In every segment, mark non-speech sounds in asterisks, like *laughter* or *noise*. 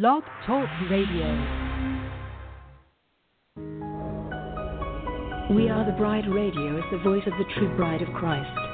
Blog Talk Radio. We Are the Bride Radio is the voice of the true bride of Christ.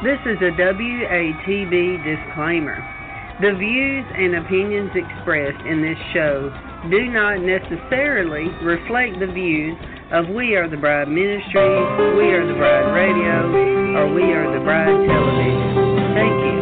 This is a WATB disclaimer. The views and opinions expressed in this show do not necessarily reflect the views of We Are the Bride Ministries, We Are the Bride Radio, or We Are the Bride Television. Thank you.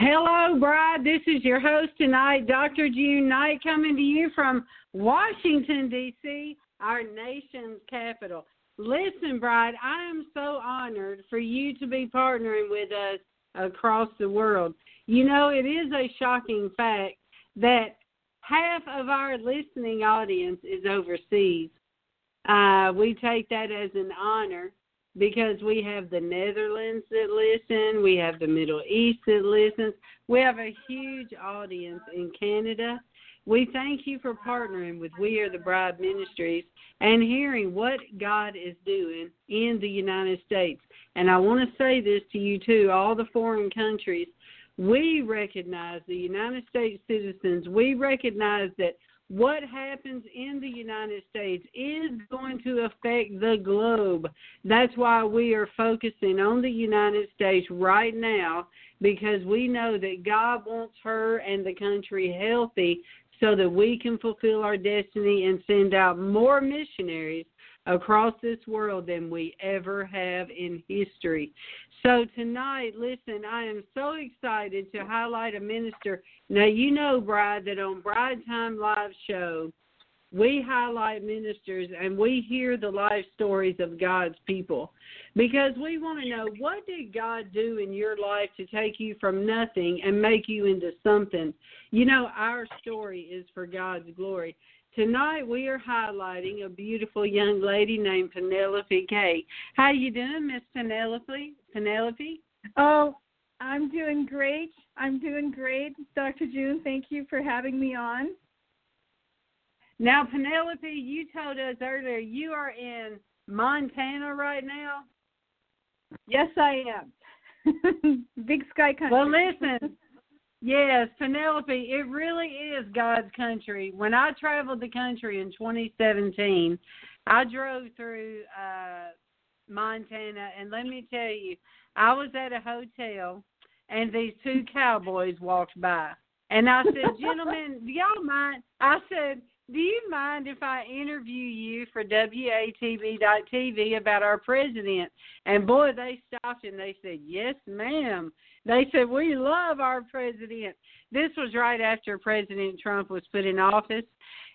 Hello, Bride. This is your host tonight, Dr. June Knight, coming to you from Washington, D.C., our nation's capital. Listen, Bride, I am so honored for you to be partnering with us across the world. You know, it is a shocking fact that half of our listening audience is overseas. Uh, we take that as an honor because we have the Netherlands that listen, we have the Middle East that listens, we have a huge audience in Canada. We thank you for partnering with We Are the Bride Ministries and hearing what God is doing in the United States. And I want to say this to you too, all the foreign countries. We recognize the United States citizens, we recognize that what happens in the United States is going to affect the globe. That's why we are focusing on the United States right now because we know that God wants her and the country healthy so that we can fulfill our destiny and send out more missionaries across this world than we ever have in history. So tonight, listen, I am so excited to highlight a minister. Now you know, Bride, that on Bride Time Live Show, we highlight ministers and we hear the life stories of God's people because we want to know what did God do in your life to take you from nothing and make you into something. You know, our story is for God's glory. Tonight we are highlighting a beautiful young lady named Penelope Kaye. How you doing, Miss Penelope? Penelope? Oh, I'm doing great. I'm doing great, Dr. June. Thank you for having me on. Now, Penelope, you told us earlier you are in Montana right now. Yes, I am. *laughs* Big sky country. Well, listen. yes, Penelope, it really is God's country. When I traveled the country in 2017, I drove through uh Montana, and let me tell you, I was at a hotel, and these two cowboys walked by. And I said, Gentlemen, do y'all mind? I said, do you mind if I interview you for WATB.TV about our president? And boy, they stopped and they said, Yes, ma'am. They said, We love our president. This was right after President Trump was put in office.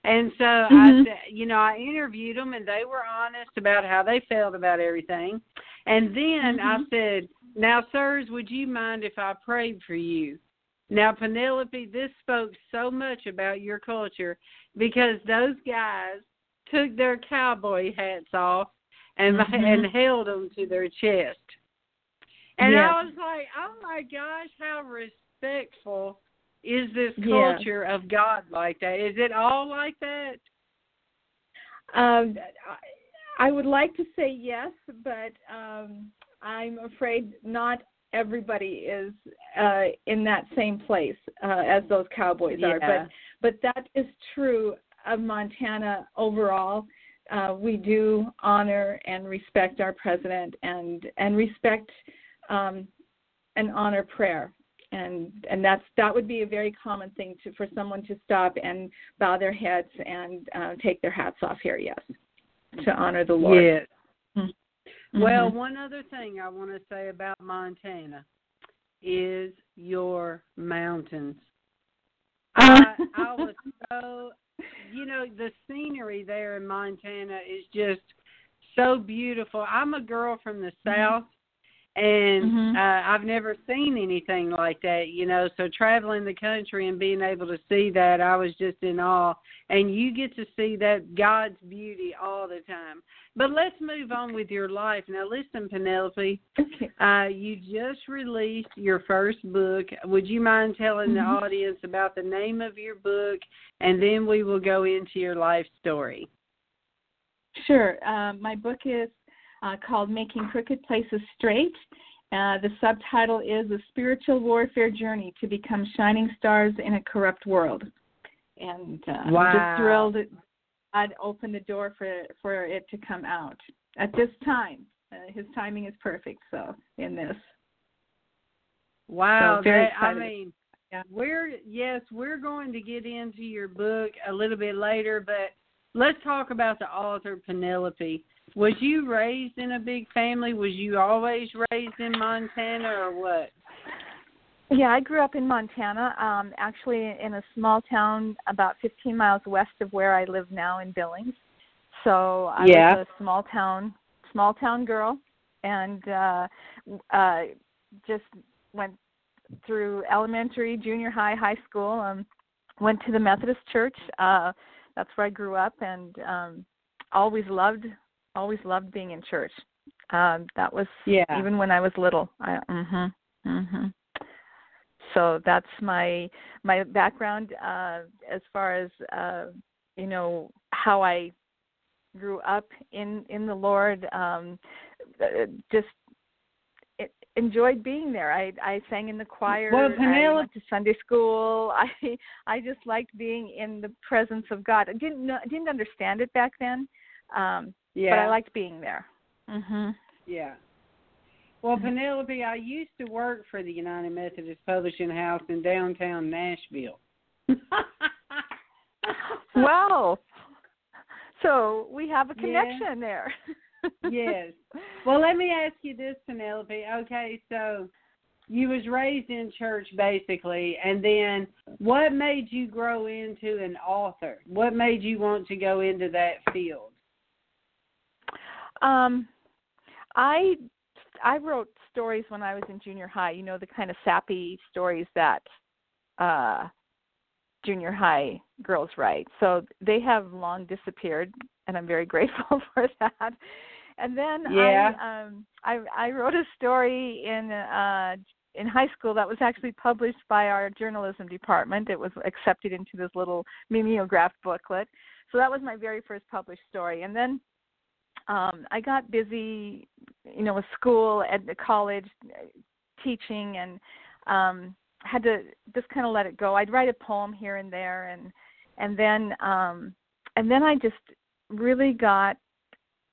And so Mhm. I, you know, I interviewed them, and they were honest about how they felt about everything. And then I Mhm. said, "Now, sirs, would you mind if I prayed for you?" Now, Penelope, this spoke so much about your culture because those guys took their cowboy hats off and Mhm. and held them to their chest. And. I was like, "Oh my gosh, how respectful is this Yeah. culture of God like that? Is it all like that?" Um, I- I would like to say yes, but um, I'm afraid not everybody is uh, in that same place uh, as those cowboys are. But but that is true of Montana overall. Uh, we do honor and respect our president and and respect um, and honor prayer. And and that's that would be a very common thing to for someone to stop and bow their heads and uh, take their hats off here. Yes, to honor the Lord. Yes. Mhm. Well, mm-hmm. one other thing I want to say about Montana is your mountains. I, uh. I was so, you know, the scenery there in Montana is just so beautiful. I'm a girl from the mm-hmm. south, and Mhm. uh, I've never seen anything like that. You know, so traveling the country and being able to see that, I was just in awe. And you get to see that God's beauty all the time. But let's move on with your life now. Listen, Penelope. Okay. Uh, you just released your first book. Would you mind telling the Mhm. audience about the name of your book, and then we will go into your life story? Sure. Um, my book is uh, called Making Crooked Places Straight. Uh, the subtitle is A Spiritual Warfare Journey to Become Shining Stars in a Corrupt World. And uh, I'm just thrilled that I'd opened the door for, for it to come out at this time. Uh, his timing is perfect, so, in this. Wow, So, very that, I mean, Yeah. we're yes, we're going to get into your book a little bit later, but let's talk about the author Penelope. Was you raised in a big family? Was you always raised in Montana, or what? Yeah, I grew up in Montana, um, actually in a small town about 15 miles west of where I live now in Billings. So I Yeah. was a small town, small town girl, and uh, uh, just went through elementary, junior high, high school. Um, went to the Methodist Church. Uh, that's where I grew up, and um, always loved, always loved being in church. Um, that was Yeah. even when I was little. I, mhm, mhm. So that's my my background uh, as far as uh, you know how I grew up in in the Lord. Um, uh, just enjoyed being there. I I sang in the choir. Well, I went to Sunday school. *laughs* I I just liked being in the presence of God. I didn't know, didn't understand it back then, um, Yeah. but I liked being there. Mhm. Yeah. Well, Penelope, I used to work for the United Methodist Publishing House in downtown Nashville. *laughs* *laughs* Wow. So we have a connection there. *laughs* yes. Well, let me ask you this, Penelope. Okay, so you was raised in church basically, and then what made you grow into an author? What made you want to go into that field? Um, I I wrote stories when I was in junior high. You know the kind of sappy stories that uh, junior high girls write. So they have long disappeared, and I'm very *laughs* grateful *laughs* for that. And then Yeah. I um I I wrote a story in uh in high school that was actually published by our journalism department. It was accepted into this little mimeographed booklet. So that was my very first published story. And then um I got busy, you know, with school at the college teaching and um had to just kind of let it go. I'd write a poem here and there and and then um and then I just really got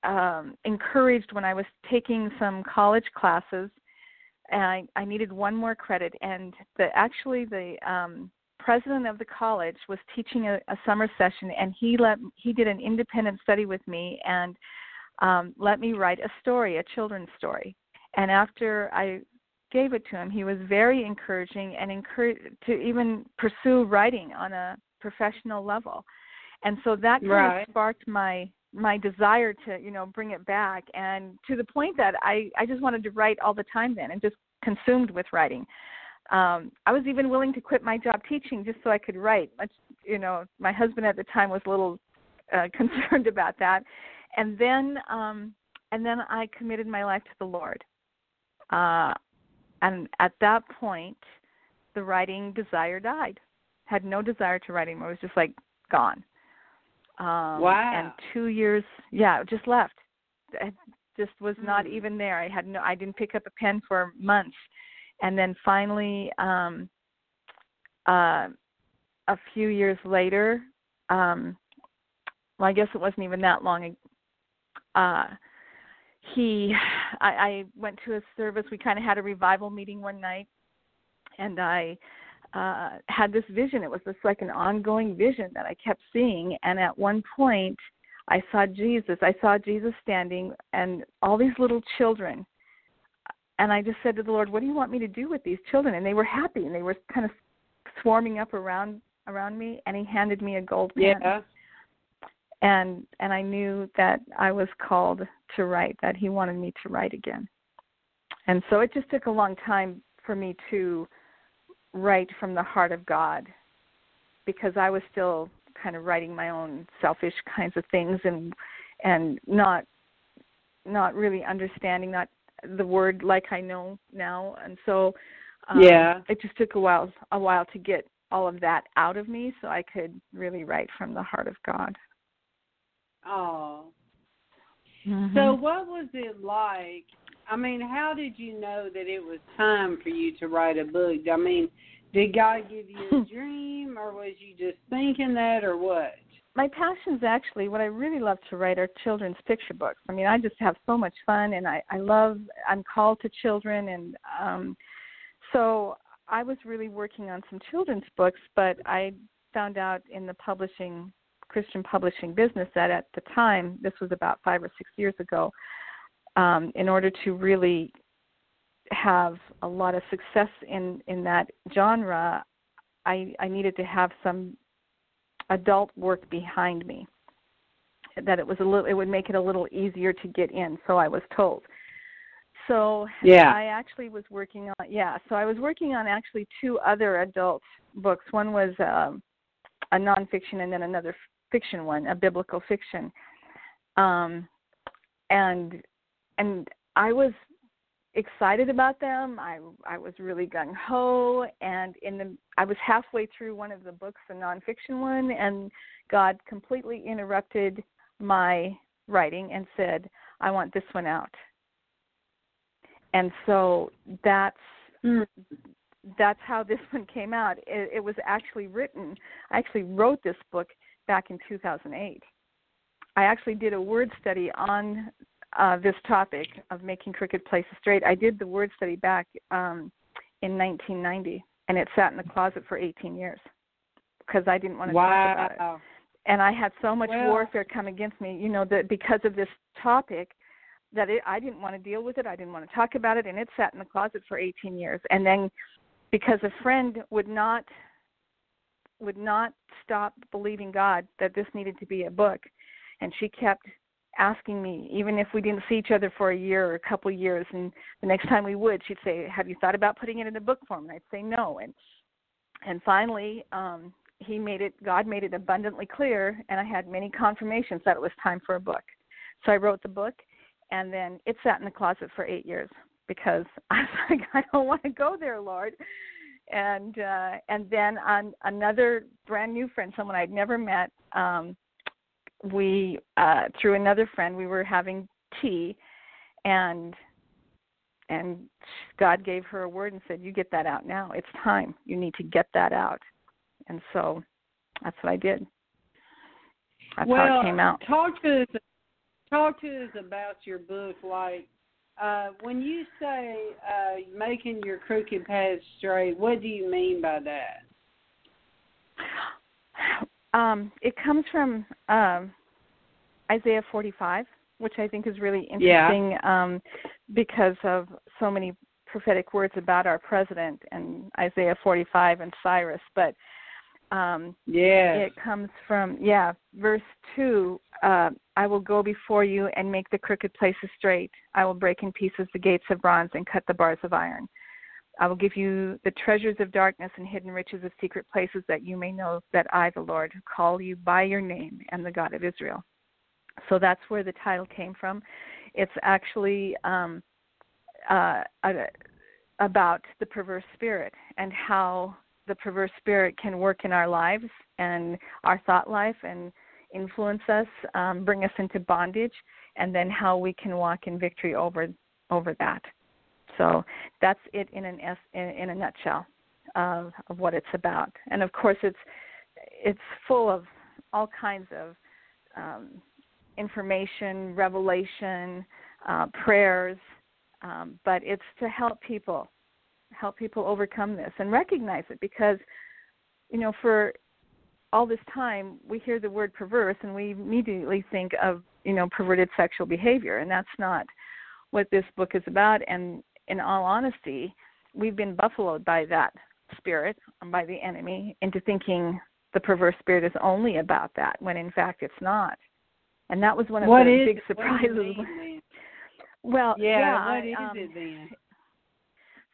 um encouraged when I was taking some college classes and I, I needed one more credit and the actually the um president of the college was teaching a, a summer session and he let he did an independent study with me and um let me write a story a children's story. And after i gave it to him he was very encouraging and encouraged to even pursue writing on a professional level. And so that kind Right. of sparked my my desire to you know bring it back. And to the point that i i just wanted to write all the time then and just consumed with writing. Um i was even willing to quit my job teaching just so i could write. Much you know my husband at the time was a little uh, *laughs* concerned about that and then um and then i committed my life to the lord. Uh and at that point the writing desire died. Had no desire to write anymore. It was just like gone. Um Wow. and two years yeah just left. It just was not Hmm. even there. I had no i didn't pick up a pen for months. And then finally um uh a few years later um well i guess it wasn't even that long uh he *sighs* i i went to a service. We kind of had a revival meeting one night and i uh had this vision. It was just like an ongoing vision that i kept seeing and at one point i saw jesus. I saw jesus standing and all these little children. And i just said to the lord what do you want me to do with these children? And they were happy and they were kind of swarming up around around me and he handed me a gold pen. Yeah. And and I knew that I was called to write that he wanted me to write again. And so it just took a long time for me to write from the heart of God because I was still kind of writing my own selfish kinds of things and and not not really understanding not the word like I know now and so um, Yeah. it just took a while a while to get all of that out of me so I could really write from the heart of God. Oh. Mm-hmm. So what was it like? I mean, how did you know that it was time for you to write a book? I mean, did God give you a *laughs* dream or was you just thinking that or what? my passions actually what I really love to write are children's picture books. I mean, I just have so much fun and I I love I'm called to children and um so I was really working on some children's books, but I found out in the publishing Christian publishing business that at the time, this was about 5 or 6 years ago, um in order to really have a lot of success in in that genre, I I needed to have some adult work behind me that it was a little it would make it a little easier to get in so i was told so Yeah. i actually was working on yeah so i was working on actually two other adult books one was um a nonfiction and then another fiction one a biblical fiction um and and i was excited about them. I I was really gung ho, and in the I was halfway through one of the books, the nonfiction one, and God completely interrupted my writing and said, "I want this one out." And so that's Mm. that's how this one came out. It, it was actually written. I actually wrote this book back in 2008. I actually did a word study on uh, this topic of making crooked places straight. I did the word study back um, in 1990, and it sat in the closet for 18 years because I didn't want to talk about it. Wow. And I had so much Well- warfare come against me, you know, that because of this topic, that it, I didn't want to deal with it. I didn't want to talk about it, and it sat in the closet for 18 years. And then, because a friend would not would not stop believing God that this needed to be a book, and she kept asking me, even if we didn't see each other for a year or a couple of years, and the next time we would, she'd say, "Have you thought about putting it in a book form?" And I'd say no. And and finally, um, he made it. God made it abundantly clear, and I had many confirmations that it was time for a book. So I wrote the book, and then it sat in the closet for eight years because *laughs* I was like, I don't want to go there, Lord. And uh, and then on another brand new friend, someone I'd never met, um, we uh, through another friend, we were having tea, and and God gave her a word and said, "You get that out now. It's time. You need to get that out." And so that's what I did. That's well, how it came out. talk to us. Talk to us about your book. Like uh, when you say uh, making your crooked path straight, what do you mean by that? Um, it comes from um, Isaiah 45, which I think is really Yeah. interesting um, because of so many prophetic words about our president and Isaiah 45 and Cyrus. But Um, yeah. It comes from yeah, verse two. Uh, I will go before you and make the crooked places straight. I will break in pieces the gates of bronze and cut the bars of iron. I will give you the treasures of darkness and hidden riches of secret places that you may know that I, the Lord, call you by your name and the God of Israel. So that's where the title came from. It's actually um, uh, about the perverse spirit and how the perverse spirit can work in our lives and our thought life and influence us, um, bring us into bondage, and then how we can walk in victory over over that. So that's it in an in, in a nutshell of, of what it's about. And of course, it's it's full of all kinds of um, information, revelation, uh, prayers, um, but it's to help people help people overcome this and recognize it because you know for all this time we hear the word perverse and we immediately think of you know perverted sexual behavior. And that's not what this book is about. And in all honesty we've been buffaloed by that spirit by the enemy into thinking the perverse spirit is only about that when in fact it's not. And that was one of what the is, big surprises. well yeah, yeah what is um, it then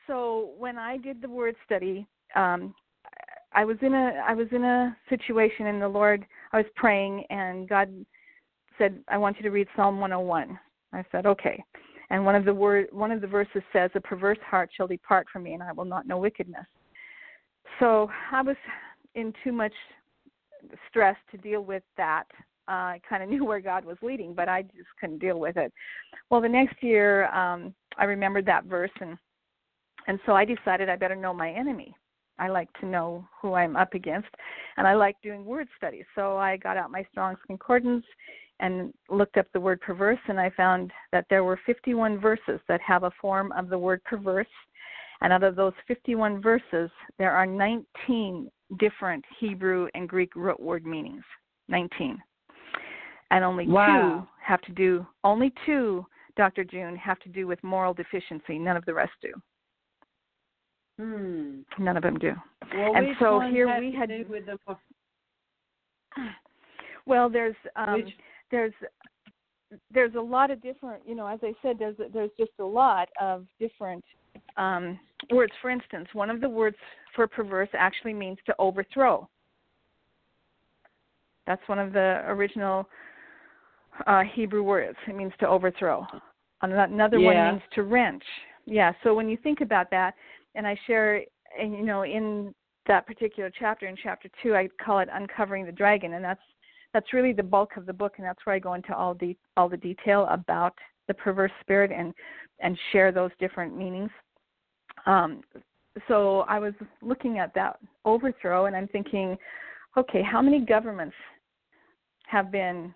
so when I did the word study, um, I was in a I was in a situation, and the Lord I was praying, and God said, "I want you to read Psalm 101." I said, "Okay." And one of the word one of the verses says, "A perverse heart shall depart from me, and I will not know wickedness." So I was in too much stress to deal with that. Uh, I kind of *laughs* knew where God was leading, but I just couldn't deal with it. Well, the next year, um, I remembered that verse and and so I decided I better know my enemy. I like to know who I'm up against, and I like doing word studies. So I got out my Strong's Concordance and looked up the word perverse, and I found that there were 51 verses that have a form of the word perverse. And out of those 51 verses, there are 19 different Hebrew and Greek root word meanings. 19. And only wow. two have to do, only two, Dr. June, have to do with moral deficiency. None of the rest do. Hmm. None of them do. Well, and so here we had. with the, *sighs* well, there's um, which, there's there's a lot of different. You know, as I said, there's there's just a lot of different um, words. For instance, one of the words for perverse actually means to overthrow. That's one of the original uh, Hebrew words. It means to overthrow. Another yeah. one means to wrench. Yeah. So when you think about that, and I share, and you know, in that particular chapter, in chapter two, I call it uncovering the dragon, and that's that's really the bulk of the book, and that's where I go into all the all the detail about the perverse spirit and and share those different meanings. Um, so I was looking at that overthrow, and I'm thinking, okay, how many governments have been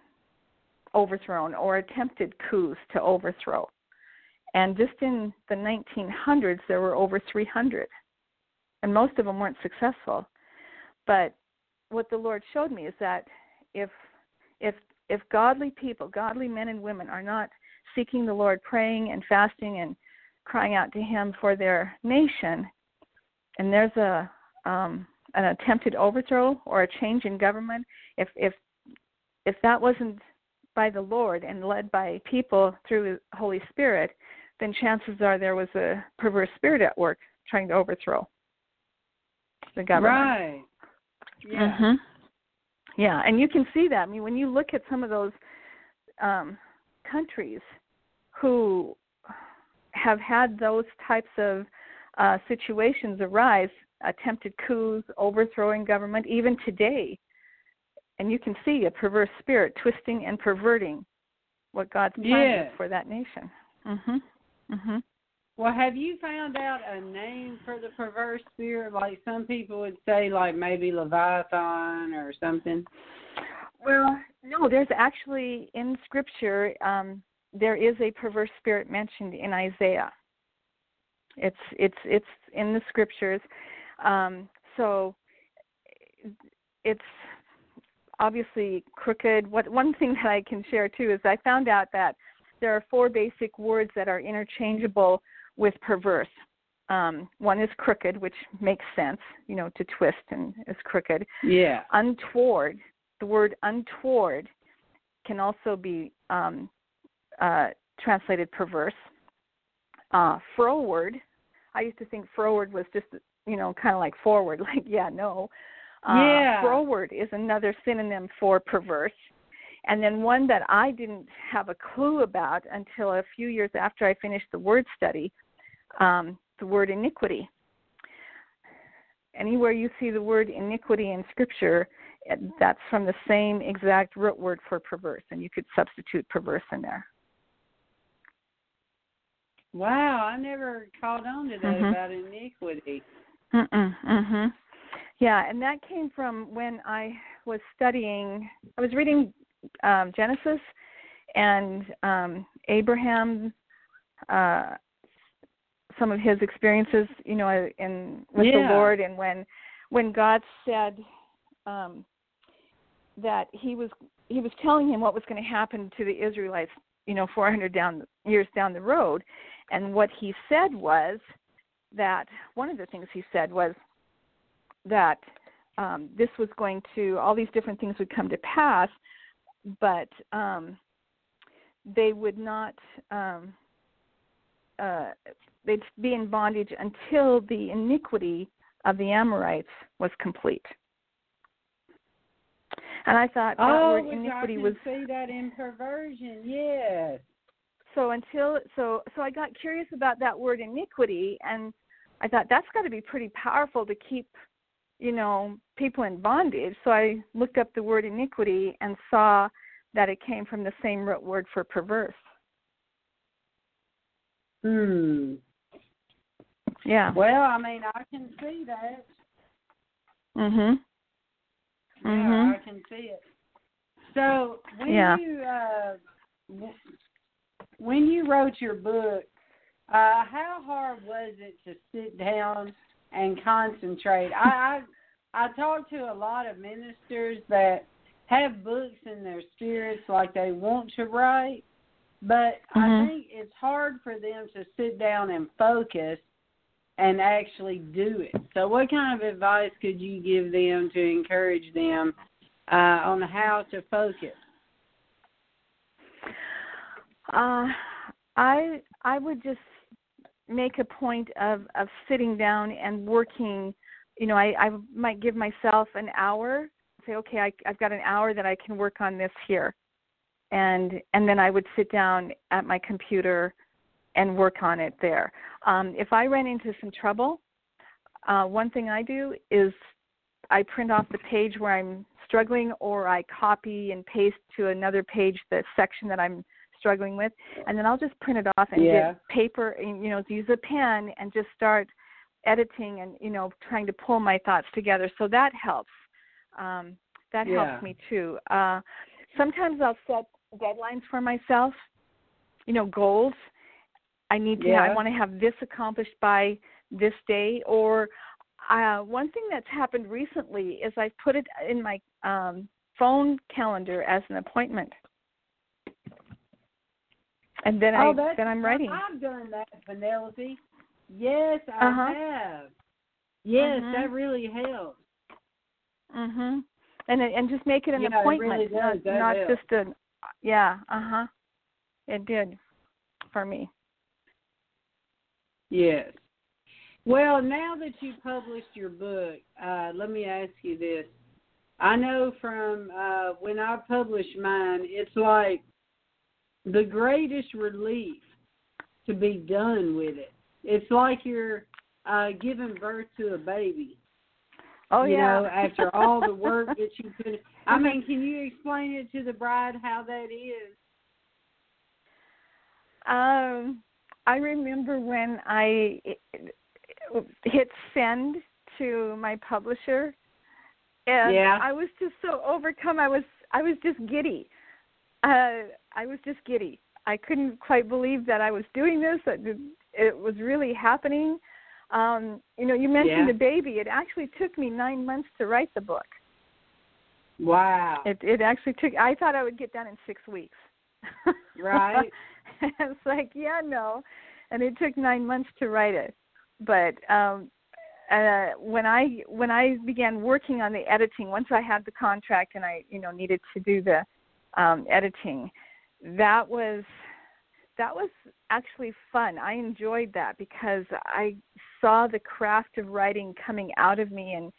overthrown or attempted coups to overthrow? And just in the 1900s, there were over 300, and most of them weren't successful. But what the Lord showed me is that if if if godly people, godly men and women, are not seeking the Lord, praying and fasting and crying out to Him for their nation, and there's a um, an attempted overthrow or a change in government, if if if that wasn't by the Lord and led by people through the Holy Spirit, then chances are there was a perverse spirit at work trying to overthrow the government. Right. Yeah. Mm-hmm. Yeah, and you can see that. I mean, when you look at some of those um, countries who have had those types of uh, situations arise, attempted coups, overthrowing government, even today, and you can see a perverse spirit twisting and perverting what God's plan yeah. is for that nation. Mhm. Mhm. Well, have you found out a name for the perverse spirit? Like some people would say, like maybe Leviathan or something. Well, no, there's actually in Scripture um, there is a perverse spirit mentioned in Isaiah. It's it's it's in the Scriptures, um, so it's obviously crooked. What one thing that I can share too is I found out that there are four basic words that are interchangeable with perverse. um, one is crooked, which makes sense, you know, to twist and is crooked. Yeah. Untoward, the word untoward can also be um, uh, translated perverse. Uh, froward, I used to think froward was just, you know, kind of like forward, *laughs* like, yeah, no. Uh, yeah. Froward is another synonym for perverse. And then one that I didn't have a clue about until a few years after I finished the word study um, the word iniquity. Anywhere you see the word iniquity in Scripture, that's from the same exact root word for perverse, and you could substitute perverse in there. Wow, I never caught on to that mm-hmm. about iniquity. Mm-mm, mhm. Yeah, and that came from when I was studying. I was reading um, Genesis, and um, Abraham uh, some of his experiences, you know, in with yeah. the Lord, and when when God said um, that he was he was telling him what was going to happen to the Israelites, you know, 400 down years down the road, and what he said was that one of the things he said was that um, this was going to all these different things would come to pass, but um, they would not. Um, uh, they'd be in bondage until the iniquity of the Amorites was complete. And I thought that oh, word iniquity was. See that in perversion. Yes. So until so so I got curious about that word iniquity, and I thought that's got to be pretty powerful to keep, you know, people in bondage. So I looked up the word iniquity and saw that it came from the same root word for perverse. Hmm. Yeah. Well, I mean, I can see that. Mhm. Yeah, Mhm. I can see it. So when Yeah. you uh, when you wrote your book, uh, how hard was it to sit down and concentrate? I, I I talk to a lot of ministers that have books in their spirits, like they want to write, but Mhm. I think it's hard for them to sit down and focus and actually do it. So, what kind of advice could you give them to encourage them uh, on how to focus? Uh, I I would just make a point of of sitting down and working. You know, I I might give myself an hour. Say, okay, I, I've got an hour that I can work on this here, and and then I would sit down at my computer and work on it there. Um, if I ran into some trouble, uh, one thing I do is I print off the page where I'm struggling, or I copy and paste to another page the section that I'm struggling with, and then I'll just print it off and yeah. get paper, and you know, use a pen and just start editing and you know trying to pull my thoughts together. So that helps. Um, that yeah. helps me too. Uh, sometimes I'll set deadlines for myself. You know, goals. I need to. Yeah. I want to have this accomplished by this day. Or uh, one thing that's happened recently is I've put it in my um, phone calendar as an appointment, and then oh, I then I'm writing. I've done that, Penelope. Yes, I Uh-huh. have. Yes, Mhm. that really helps. Mhm. And and just make it an Yeah, it appointment, really does. not not just a. Yeah. Uh huh. It did for me. Yes. Well, now that you published your book, uh, let me ask you this. I know from uh, when I published mine, it's like the greatest relief to be done with it. It's like you're uh, giving birth to a baby. Oh you yeah. know, after all the work *laughs* that you put. I mean, can you explain it to the bride how that is? Um, I remember when I hit send to my publisher, and Yeah. I was just so overcome. I was I was just giddy. Uh, I was just giddy. I couldn't quite believe that I was doing this. That it was really happening. Um, you know, you mentioned Yeah. the baby. It actually took me nine months to write the book. Wow. It it actually took. I thought I would get done in six weeks. Right. *laughs* it's like, yeah, no, and it took nine months to write it. but um uh when i when i began working on the editing once i had the contract and i you know needed to do the um editing that was that was actually fun. I enjoyed that because i saw the craft of writing coming out of me in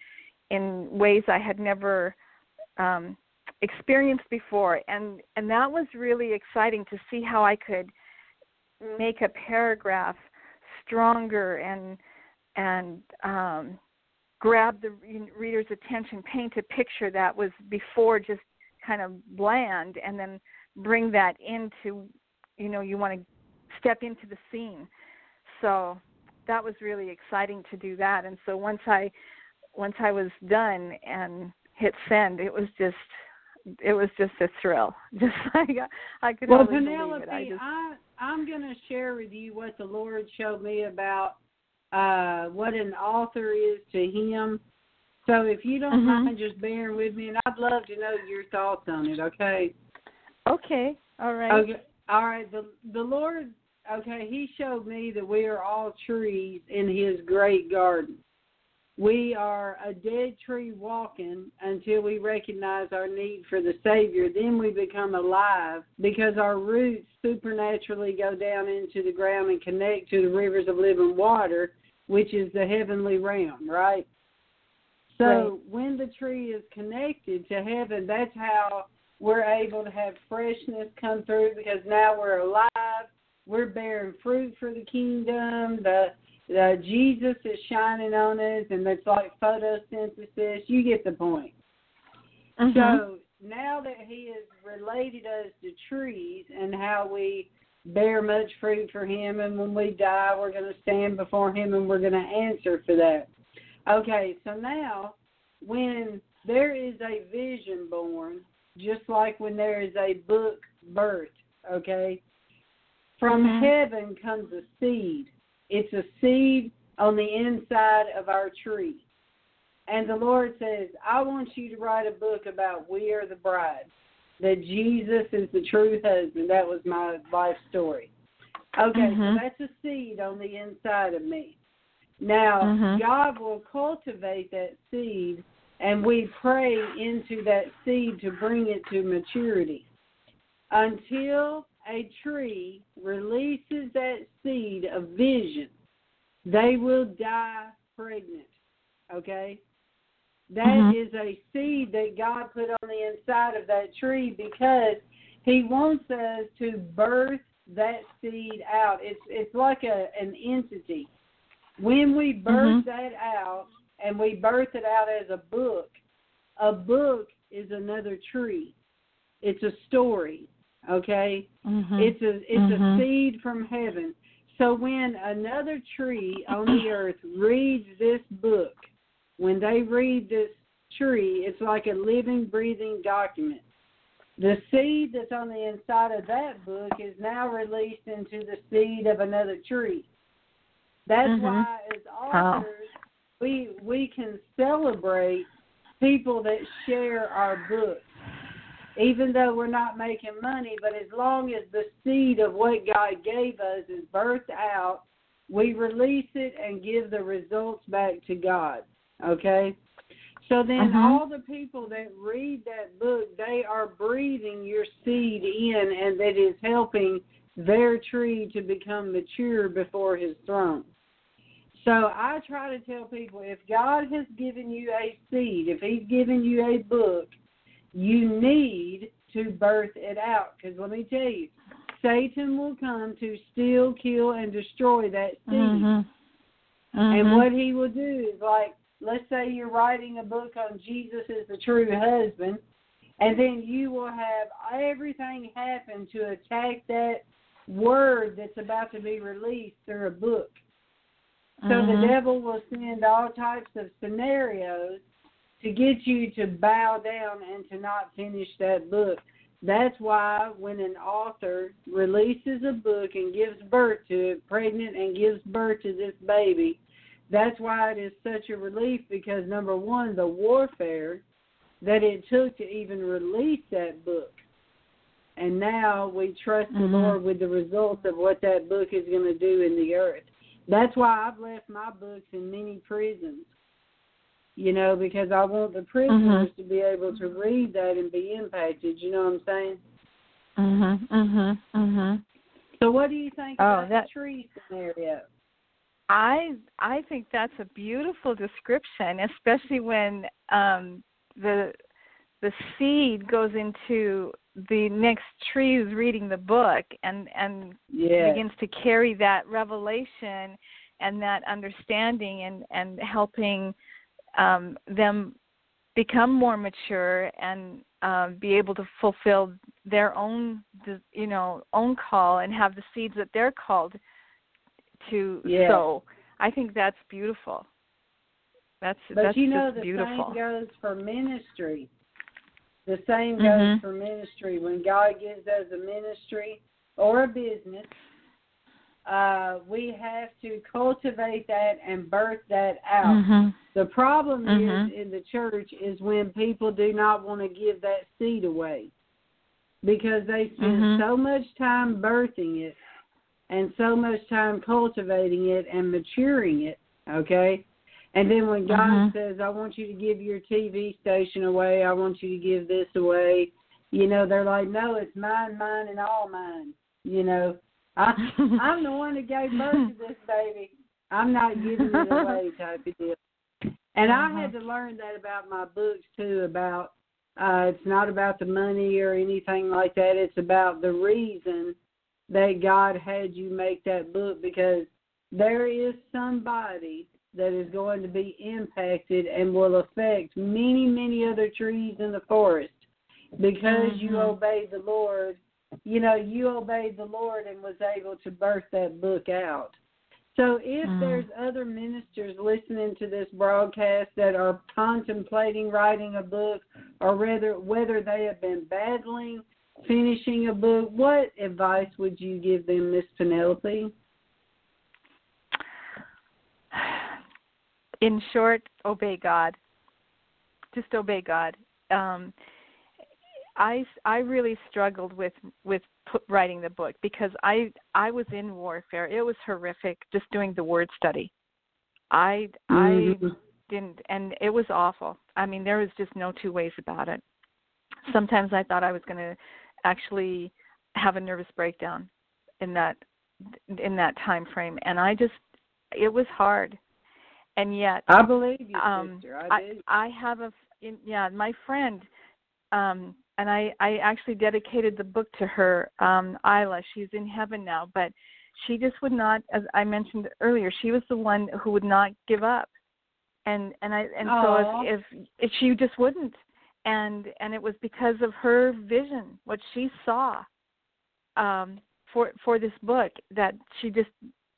in ways i had never um experienced before. And and that was really exciting to see how i could make a paragraph stronger and and um, grab the reader's attention, paint a picture that was before just kind of bland, and then bring that into, you know, you want to step into the scene. So that was really exciting to do that. And so once I once I was done and hit send, it was just it was just a thrill. *laughs* Just like I could well, Penelope. I just I, I'm going to share with you what the Lord showed me about uh, what an author is to him. So if you don't Mhm. mind just bearing with me, and I'd love to know your thoughts on it. Okay. Okay, all right. Okay. All right. The the Lord. Okay. He showed me that we are all trees in His great garden. We are a dead tree walking until we recognize our need for the Savior. Then we become alive because our roots supernaturally go down into the ground and connect to the rivers of living water, which is the heavenly realm, right? So Right. when the tree is connected to heaven, that's how we're able to have freshness come through because now we're alive. We're bearing fruit for the kingdom. The the Jesus is shining on us, and it's like photosynthesis. You get the point. Mhm. So now that He has related us to trees and how we bear much fruit for Him, and when we die, we're going to stand before Him and we're going to answer for that. Okay, so now when there is a vision born, just like when there is a book birth, okay, from Mhm. heaven comes a seed. It's a seed on the inside of our tree. And the Lord says, I want you to write a book about we are the bride, that Jesus is the true husband. That was my life story. Okay, Mhm. so that's a seed on the inside of me. Now, Mhm. God will cultivate that seed, and we pray into that seed to bring it to maturity. Until a tree releases that seed of vision, they will die pregnant. Okay? That Mhm. is a seed that God put on the inside of that tree because He wants us to birth that seed out. It's it's like a an entity. When we birth Mhm. that out and we birth it out as a book, a book is another tree. It's a story. Okay? Mhm. It's a it's Mhm. a seed from heaven. So when another tree on the *clears throat* earth reads this book, when they read this tree, it's like a living, breathing document. The seed that's on the inside of that book is now released into the seed of another tree. That's Mhm. why as authors we we can celebrate people that share our books even though we're not making money, but as long as the seed of what God gave us is birthed out, we release it and give the results back to God. Okay? So then Mhm. all the people that read that book, they are breathing your seed in and that is helping their tree to become mature before his throne. So I try to tell people if God has given you a seed, if he's given you a book, you need to birth it out. Because let me tell you, Satan will come to steal, kill, and destroy that seed. Mhm. And Mhm. what he will do is like, let's say you're writing a book on Jesus as the true husband, and then you will have everything happen to attack that word that's about to be released through a book. So the Mhm. devil will send all types of scenarios to get you to bow down and to not finish that book. That's why when an author releases a book and gives birth to it, pregnant and gives birth to this baby, that's why it is such a relief because number one, the warfare that it took to even release that book. And now we trust the Mhm. Lord with the results of what that book is going to do in the earth. That's why I've left my books in many prisons. You know, because I want the prisoners Mm-hmm. to be able to read that and be impacted. You know what I'm saying? Mhm. Mhm. Mhm. So, what do you think Oh, about that- the tree scenario? I I think that's a beautiful description, especially when um the the seed goes into the next tree who's reading the book and and Yeah. begins to carry that revelation and that understanding and and helping um them become more mature and um be able to fulfill their own you know own call and have the seeds that they're called to Yeah. sow i think that's beautiful that's But that's you know, the beautiful same goes for ministry. The same goes Mhm. for ministry. When God gives us a ministry or a business, uh, we have to cultivate that and birth that out. mhm The problem Mhm. is in the church is when people do not want to give that seed away because they spend Mhm. so much time birthing it and so much time cultivating it and maturing it, okay? And then when God Mhm. says, I want you to give your TV station away, I want you to give this away, you know, they're like, no, it's mine, mine, and all mine. You know, I, *laughs* I'm the one that gave birth to this baby. I'm not giving it away *laughs* type of deal. And I had to learn that about my books too. About uh, it's not about the money or anything like that. It's about the reason that God had you make that book because there is somebody that is going to be impacted and will affect many, many other trees in the forest because you Mhm. obeyed the Lord. You know, you obeyed the Lord and was able to birth that book out. So if Mhm. there's other ministers listening to this broadcast that are contemplating writing a book or whether whether they have been battling finishing a book, what advice would you give them, Miss Penelope? In short obey god. Just obey god. Um i i really struggled with with put, writing the book because i i was in warfare. It was horrific just doing the word study. I i Mhm. didn't and it was awful. I mean there was just no two ways about it. Sometimes i thought i was going to actually have a nervous breakdown in that in that time frame and i just it was hard and yet I believe you, um sister. I I. I have a in, yeah my friend um and I I actually dedicated the book to her um Isla she's in heaven now but she just would not as I mentioned earlier she was the one who would not give up and and I and Aw. so if, if if she just wouldn't and and it was because of her vision what she saw um for for this book that she just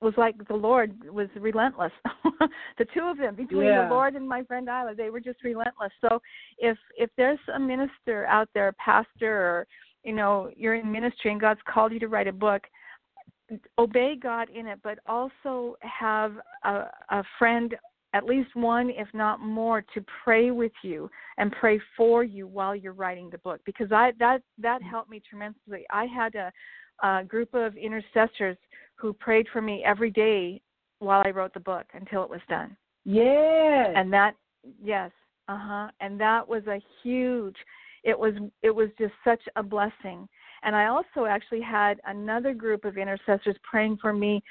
was like the Lord was relentless. *laughs* the two of them, between Yeah. the Lord and my friend Isla, they were just relentless. So if if there's a minister out there, a pastor, or you know you're in ministry and God's called you to write a book, obey God in it, but also have a, a friend, at least one, if not more, to pray with you and pray for you while you're writing the book. Because I that that mm. helped me tremendously. I had a, a group of intercessors who prayed for me every day while I wrote the book until it was done. Yes. And that yes, uh-huh, and that was a huge it was it was just such a blessing. And I also actually had another group of intercessors praying for me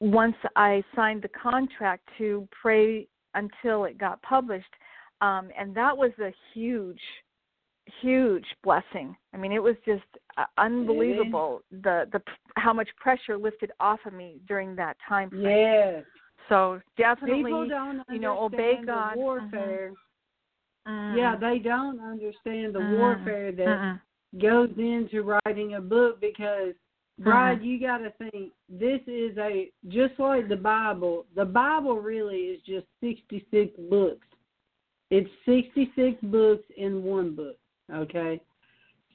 once I signed the contract to pray until it got published. Um, and that was a huge, huge blessing. I mean, it was just uh, unbelievable the the how much pressure lifted off of me during that time frame. yes. So definitely, People don't you know, obey understand God. the warfare. Mm. Yeah, they don't understand the Mm. warfare that Mm-mm. goes into writing a book because Mm-hmm. Bride, you got to think this is a just like the Bible. The Bible really is just 66 books. It's 66 books in one book, okay?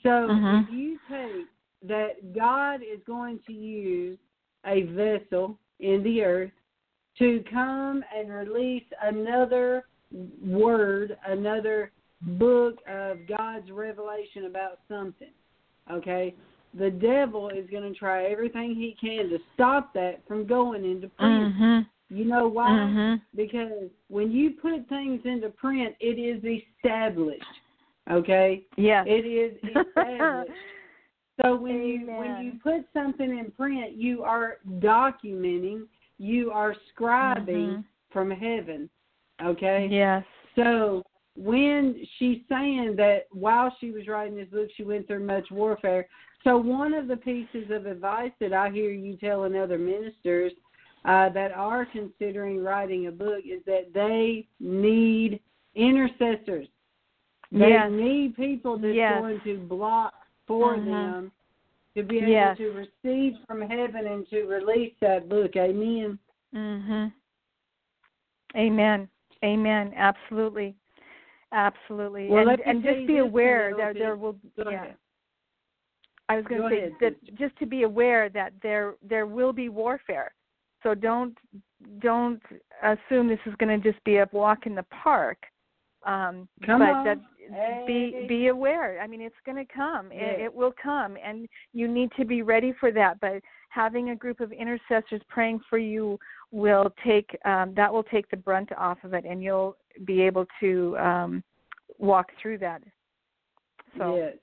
So Mhm. if you take that God is going to use a vessel in the earth to come and release another word, another book of God's revelation about something. Okay? the devil is going to try everything he can to stop that from going into print. Mhm. You know why? Mhm. Because when you put things into print, it is established. Okay? Yes. It is *laughs* established. So when you when you put something in print, you are documenting, you are scribing Mhm. from heaven. Okay? Yes. So when she's saying that while she was writing this book, she went through much warfare. So one of the pieces of advice that I hear you telling other ministers uh, that are considering writing a book is that they need intercessors. They Yes. need people that's Yes. going to block for Mhm. them to be able Yes. to receive from heaven and to release that book. Amen. Mhm. Amen. Amen. Absolutely. Absolutely. Well, and and just be aware that there will Go yeah. ahead. I was going Go to say ahead, that just to be aware that there there will be warfare. So don't don't assume this is going to just be a walk in the park. Um Come but on. that be be aware. I mean it's going to come. It, it will come and you need to be ready for that. But having a group of intercessors praying for you will take um that will take the brunt off of it and you'll be able to um walk through that. So yes.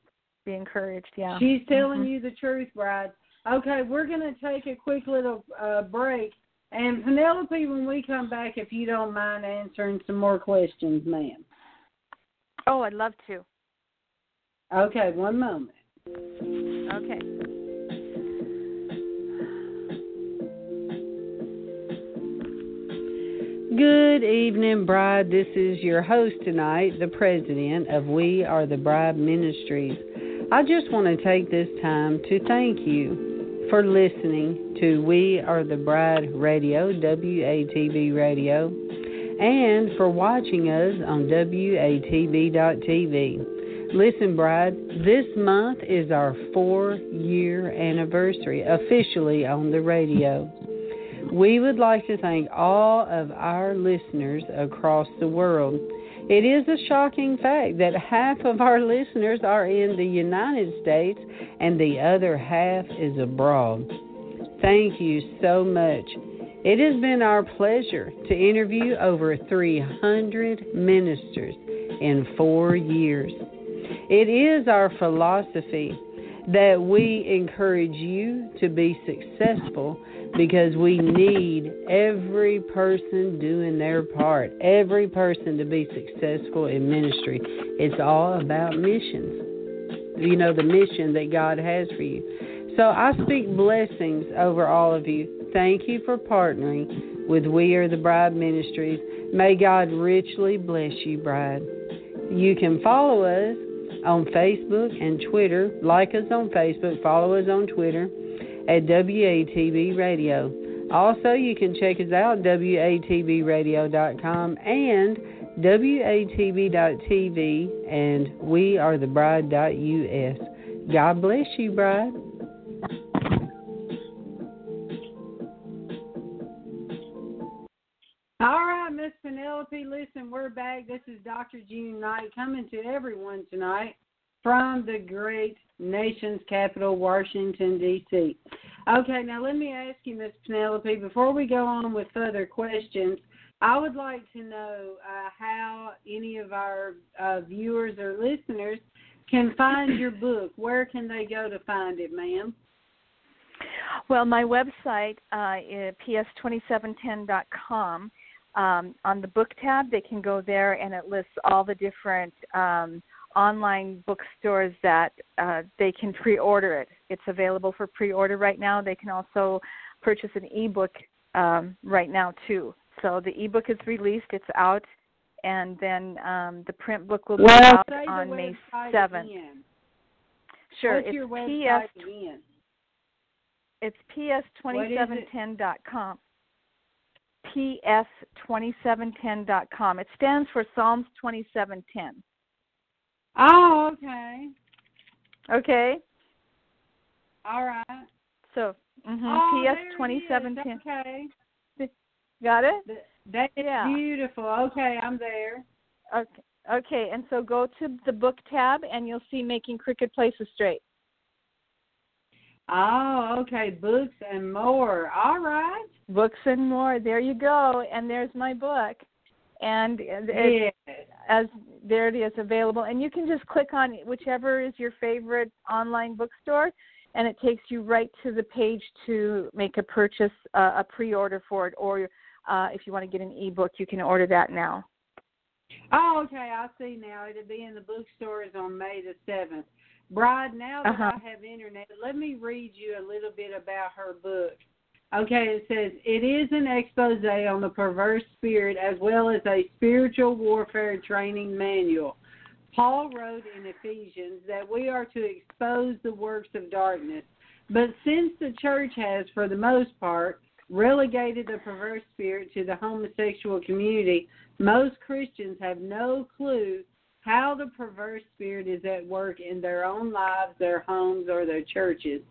be encouraged, yeah. She's telling Mhm. you the truth, Bride. Okay, we're going to take a quick little uh, break. And Penelope, when we come back, if you don't mind answering some more questions, ma'am. Oh, I'd love to. Okay, one moment. Okay. Good evening, Bride. This is your host tonight, the president of We Are the Bride Ministries. I just want to take this time to thank you for listening to We Are the Bride Radio, WATB Radio, and for watching us on WATB.tv. Listen, Bride, this month is our four year anniversary officially on the radio. We would like to thank all of our listeners across the world. It is a shocking fact that half of our listeners are in the United States and the other half is abroad. Thank you so much. It has been our pleasure to interview over 300 ministers in four years. It is our philosophy that we encourage you to be successful because we need every person doing their part, every person to be successful in ministry. It's all about missions. You know, the mission that God has for you. So I speak blessings over all of you. Thank you for partnering with We Are the Bride Ministries. May God richly bless you, bride. You can follow us on Facebook and Twitter. Like us on Facebook, follow us on Twitter at WATB Radio. Also, you can check us out WATBradio.com and WATB.tv and we are the bride.us. God bless you, bride. All right, Miss Penelope, listen, we're back. This is Dr. June Knight coming to everyone tonight from the great nation's capital, Washington, D.C. Okay, now let me ask you, Miss Penelope, before we go on with further questions, I would like to know uh, how any of our uh, viewers or listeners can find your *clears throat* book. Where can they go to find it, ma'am? Well, my website uh, is ps2710.com. Um, on the book tab, they can go there and it lists all the different um, online bookstores that uh, they can pre order it. It's available for pre order right now. They can also purchase an ebook um, right now, too. So the ebook is released, it's out, and then um, the print book will be Well, out on May website 7th. again. Sure, What's it's your PS again? It's What ps2710.com. ps2710.com. It stands for Psalms 2710. Oh, okay. Okay? All right. So, mhm, Oh, there it is. ps2710. Okay. Got it? That is Yeah. beautiful. Okay, I'm there. Okay. Okay, and so go to the book tab and you'll see Making Crooked Places Straight. Oh, okay. Books and more. All right. Books and more. There you go. And there's my book. And yeah. as there it is available. And you can just click on whichever is your favorite online bookstore, and it takes you right to the page to make a purchase, uh, a pre-order for it, or uh, if you want to get an ebook, you can order that now. Oh, okay. I see now. It'll be in the bookstores on May the seventh. Bride, now that uh-huh. I have internet, let me read you a little bit about her book. Okay, it says it is an expose on the perverse spirit as well as a spiritual warfare training manual. Paul wrote in Ephesians that we are to expose the works of darkness. But since the church has, for the most part, relegated the perverse spirit to the homosexual community, most Christians have no clue how the perverse spirit is at work in their own lives, their homes, or their churches.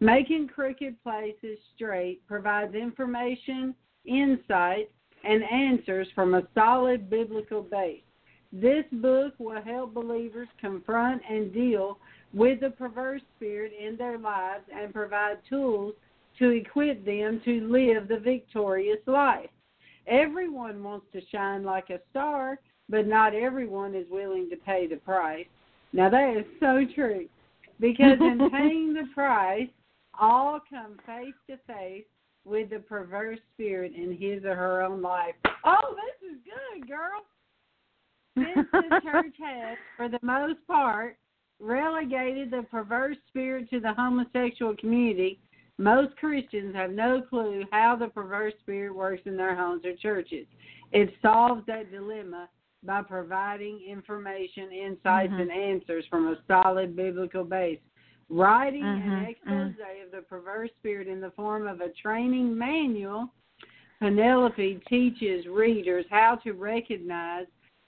Making crooked places straight provides information, insight, and answers from a solid biblical base. This book will help believers confront and deal with the perverse spirit in their lives and provide tools to equip them to live the victorious life. Everyone wants to shine like a star, but not everyone is willing to pay the price. Now, that is so true. Because in *laughs* paying the price, all come face to face with the perverse spirit in his or her own life. Oh, this is good, girl. Since the church *laughs* has, for the most part, relegated the perverse spirit to the homosexual community, most Christians have no clue how the perverse spirit works in their homes or churches. It solves that dilemma by providing information, insights, mm-hmm. and answers from a solid biblical base. Writing mm-hmm. an expose mm-hmm. of the perverse spirit in the form of a training manual, Penelope teaches readers how to recognize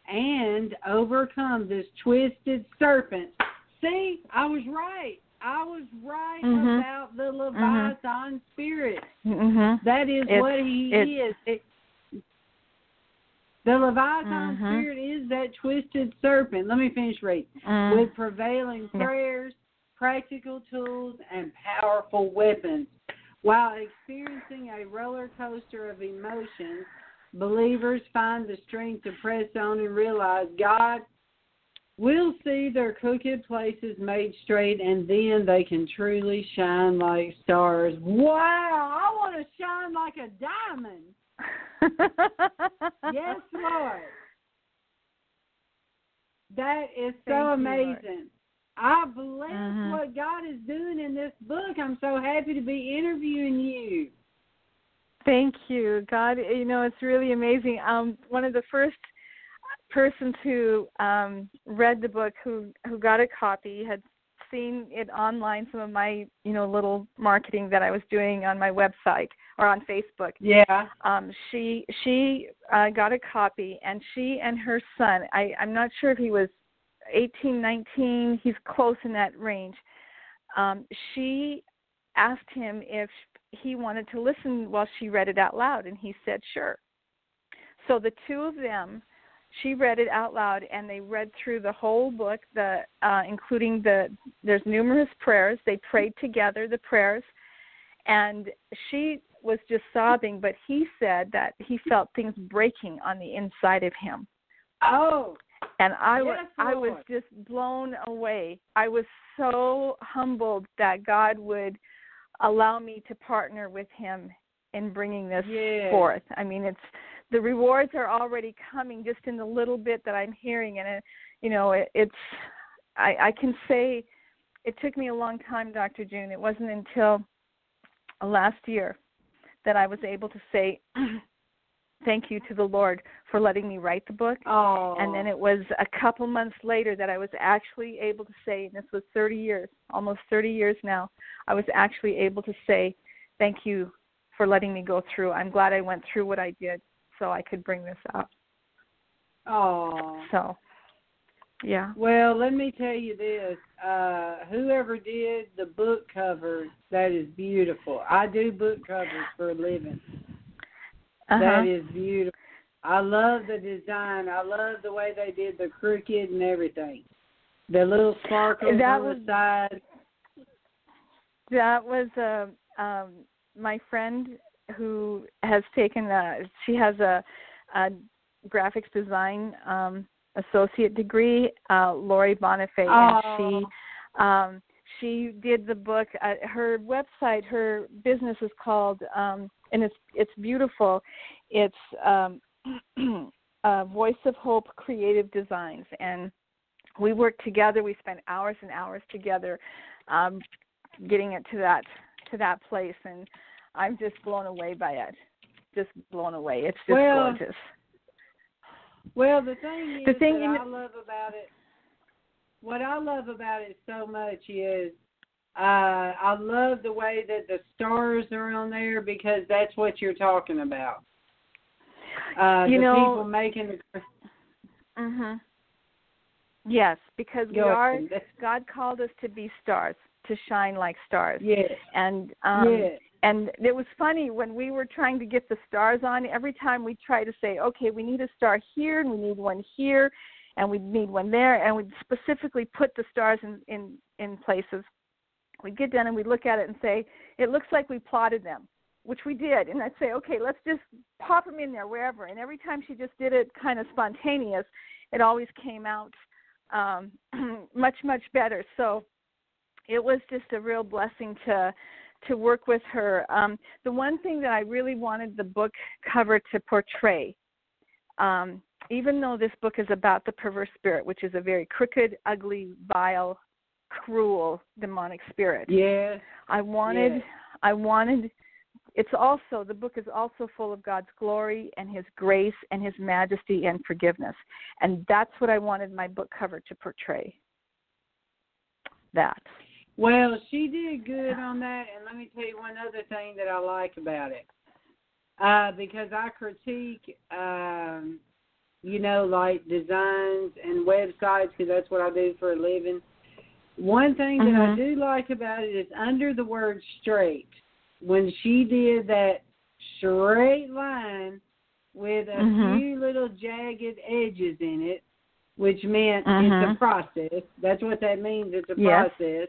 and overcome this twisted serpent. See, I was right. I was right mm-hmm. about the Leviathan spirit. Mm-hmm. That is it's, what he is. It, the Leviathan mm-hmm. spirit is that twisted serpent. Let me finish reading. Mm. With prevailing prayers, practical tools, and powerful weapons. While experiencing a roller coaster of emotions, believers find the strength to press on and realize God will see their crooked places made straight, and then they can truly shine like stars. Wow, I want to shine like a diamond. Yes, *laughs* Lord. That is so Thank amazing. You, I bless mm-hmm. what God is doing in this book. I'm so happy to be interviewing you. Thank you. God, you know, it's really amazing. Um one of the first persons who um read the book who who got a copy had seen it online some of my you know little marketing that I was doing on my website or on Facebook. Yeah. Um, she she uh, got a copy, and she and her son. I I'm not sure if he was 18, 19. He's close in that range. Um, she asked him if he wanted to listen while she read it out loud, and he said sure. So the two of them she read it out loud and they read through the whole book the uh including the there's numerous prayers they prayed together the prayers and she was just sobbing, but he said that he felt things breaking on the inside of him. Oh. And I yes, was I was just blown away. I was so humbled that God would allow me to partner with him in bringing this yes. forth. I mean, it's the rewards are already coming just in the little bit that I'm hearing and it, you know, it, it's I I can say it took me a long time, Dr. June. It wasn't until last year that I was able to say *clears throat* thank you to the Lord for letting me write the book. Oh. And then it was a couple months later that I was actually able to say, and this was 30 years, almost 30 years now, I was actually able to say thank you for letting me go through. I'm glad I went through what I did so I could bring this up. Oh. So yeah. Well, let me tell you this. Uh whoever did the book cover, that is beautiful. I do book covers for a living. Uh-huh. That is beautiful. I love the design. I love the way they did the crooked and everything. The little sparkles that on was, the side. that was uh, um, my friend who has taken a. She has a, a graphics design um, associate degree. Uh, Lori Bonifay, oh. and she um, she did the book. Uh, her website, her business is called, um, and it's it's beautiful. It's um, *clears throat* uh, Voice of Hope Creative Designs, and we worked together. We spent hours and hours together, um, getting it to that to that place, and I'm just blown away by it. Just blown away. It's just well, gorgeous. Well, the thing is the thing that I love about it, what I love about it so much is uh I love the way that the stars are on there because that's what you're talking about. Uh You know- people making the Mhm. Yes, because we are. God called us to be stars, to shine like stars. Yes. And um yes. And it was funny when we were trying to get the stars on every time we try to say okay we need a star here and we need one here and we need one there and we'd specifically put the stars in in in places. We'd get done and we'd look at it and say it looks like we plotted them which we did. And i'd say okay let's just pop them in there wherever. And every time she just did it kind of spontaneous it always came out um *clears throat* much much better. So it was just a real blessing to to work with her. Um, the one thing that I really wanted the book cover to portray, um, even though this book is about the perverse spirit, which is a very crooked, ugly, vile, cruel, demonic spirit, Yes. I wanted, Yes. I wanted. It's also the book is also full of God's glory and His grace and His majesty and forgiveness, and that's what I wanted my book cover to portray. That. Well, she did good on that, and let me tell you one other thing that I like about it. Uh, because I critique, um, you know, like designs and websites, because that's what I do for a living. One thing that I Mhm. do like about it is under the word straight, when she did that straight line with a Mhm. few little jagged edges in it, which meant it's Mhm. a process. That's what that means. It's a Yes. process.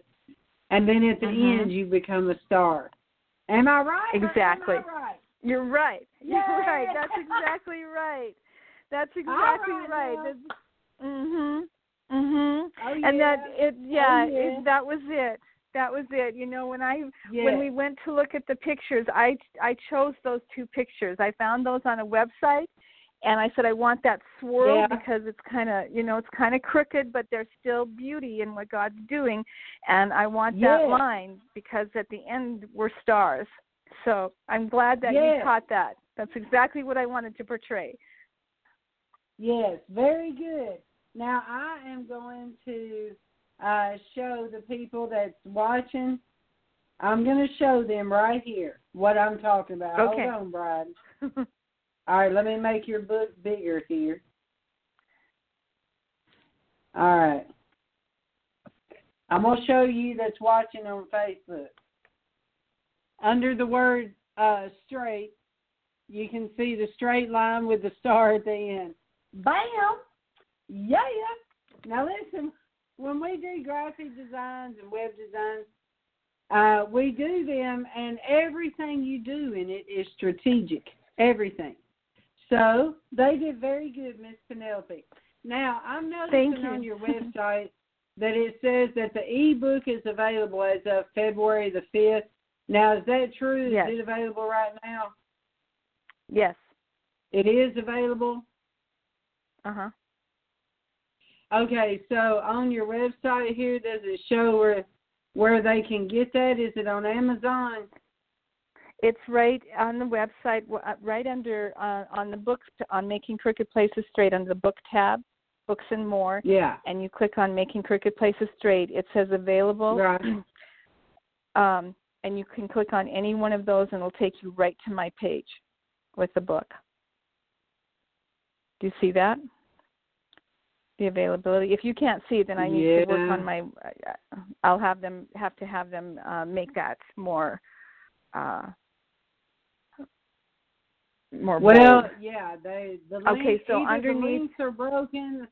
And then at the Mhm. end, you become a star. Am I right? am I Exactly. right? You're right. *laughs* You're right. That's exactly right. That's exactly right, right. now. That's, mhm. Mhm. Oh, yeah. And that it yeah, Oh, yeah. It, that was it. That was it. You know, when I Yes. when we went to look at the pictures, I I chose those two pictures. I found those on a website and I said I want that swirl Yeah. because it's kind of, you know, it's kind of crooked but there's still beauty in what God's doing and I want that line because at the end we're stars. So, I'm glad that Yes. you caught that. That's exactly what I wanted to portray. Yes, very good. Now I am going to uh, show the people that's watching. I'm going to show them right here what I'm talking about. Okay. Hold on, Bride. *laughs* All right, let me make your book bigger here. All right. I'm going to show you that's watching on Facebook. Under the word uh, straight, you can see the straight line with the star at the end. Bam! Yeah. Now listen, when we do graphic designs and web designs, uh, we do them, and everything you do in it is strategic. Everything. So they did very good, Miss Penelope. Now I'm noticing you. on your website that it says that the ebook is available as of February the fifth. Now is that true? Yes. Is it available right now? yes. It is available. Uh-huh. Okay, so on your website here, does it show where where they can get that? Is it on Amazon? It's right on the website, uh, right under uh, on the books on making crooked places straight under the book tab, books and more, Yeah. and you click on making crooked places straight. It says available, Right. *clears throat* um, and you can click on any one of those, and it'll take you right to my page with the book. Do you see that? The availability. If you can't see it, then I need to work on my. uh, I'll have them have to have them uh, make that more. Uh, more Well, bold. yeah, they the Okay, so underneath- the links are broken.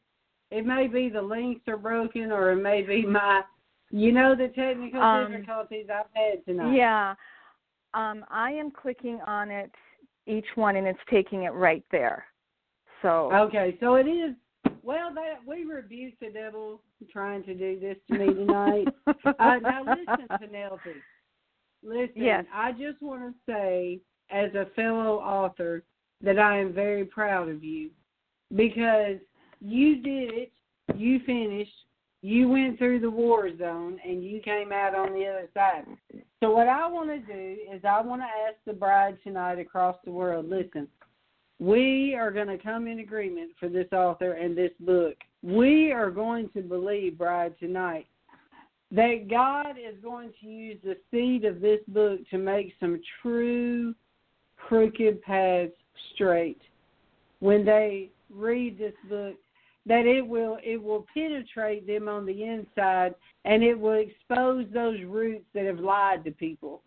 It may be the links are broken, or it may be my You know the technical Um, difficulties I've had tonight. Yeah. Um, I am clicking on it each one and it's taking it right there. So Okay, so it is. Well, that we rebuke the devil trying to do this to me tonight. *laughs* uh, now listen, Penelope. Listen, Yes. I just want to say, as a fellow author, that I am very proud of you because you did it. You finished. You went through the war zone and you came out on the other side. So what I want to do is I want to ask the bride tonight across the world. Listen, we are going to come in agreement for this author and this book. We are going to believe, bride, tonight that God is going to use the seed of this book to make some true crooked paths straight. When they read this book, that it will it will penetrate them on the inside and it will expose those roots that have lied to people.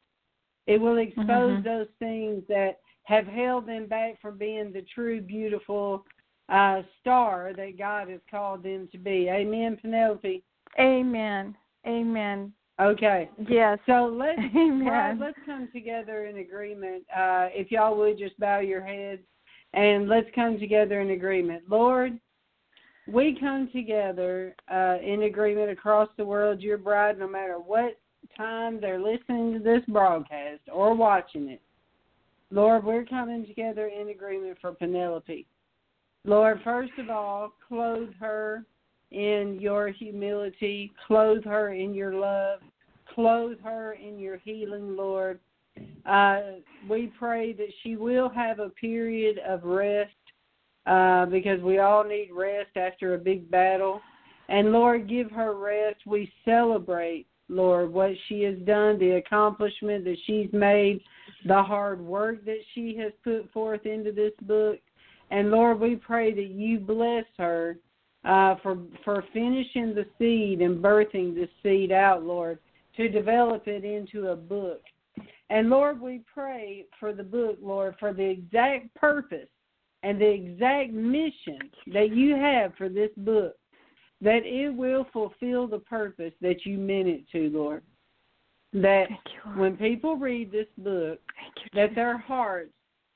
It will expose Mhm. those things that have held them back from being the true beautiful uh, star that God has called them to be. Amen, Penelope. Amen. Amen. Okay. Yes. So let's *laughs* let's come together in agreement. Uh, if y'all would just bow your heads and let's come together in agreement. Lord, we come together uh, in agreement across the world. Your bride, no matter what time they're listening to this broadcast or watching it. Lord, we're coming together in agreement for Penelope. Lord, first of all, clothe her in your humility, clothe her in your love, clothe her in your healing, Lord. Uh, we pray that she will have a period of rest uh, because we all need rest after a big battle. And Lord, give her rest. We celebrate, Lord, what she has done, the accomplishment that she's made, the hard work that she has put forth into this book. And Lord, we pray that you bless her uh, for for finishing the seed and birthing the seed out, Lord, to develop it into a book. And Lord, we pray for the book, Lord, for the exact purpose and the exact mission that you have for this book, that it will fulfill the purpose that you meant it to, Lord. That you, Lord. when people read this book, you, that their hearts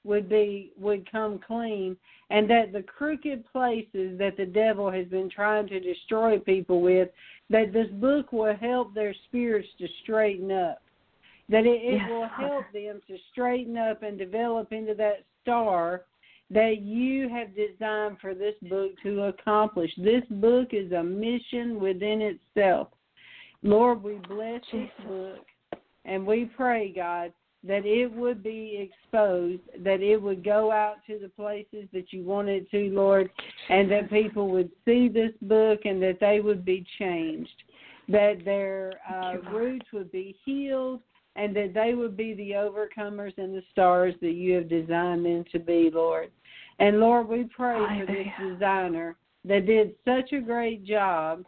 would be would come clean and that the crooked places that the devil has been trying to destroy people with that this book will help their spirits to straighten up. That it, it Yes, will help them to straighten up and develop into that star that you have designed for this book to accomplish. This book is a mission within itself. Lord we bless this book and we pray god that it would be exposed, that it would go out to the places that you want it to, Lord, and that people would see this book and that they would be changed, that their uh, Thank you, Lord. roots would be healed, and that they would be the overcomers and the stars that you have designed them to be, Lord. And Lord, we pray for this designer that did such a great job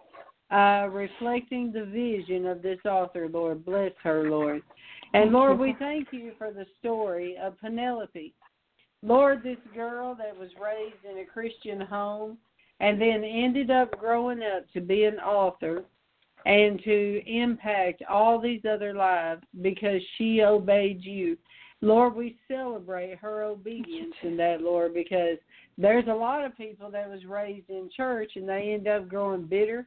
uh, reflecting the vision of this author, Lord. Bless her, Lord. And Lord, we thank you for the story of Penelope. Lord, this girl that was raised in a Christian home and then ended up growing up to be an author and to impact all these other lives because she obeyed you. Lord, we celebrate her obedience in that, Lord, because there's a lot of people that was raised in church and they end up growing bitter.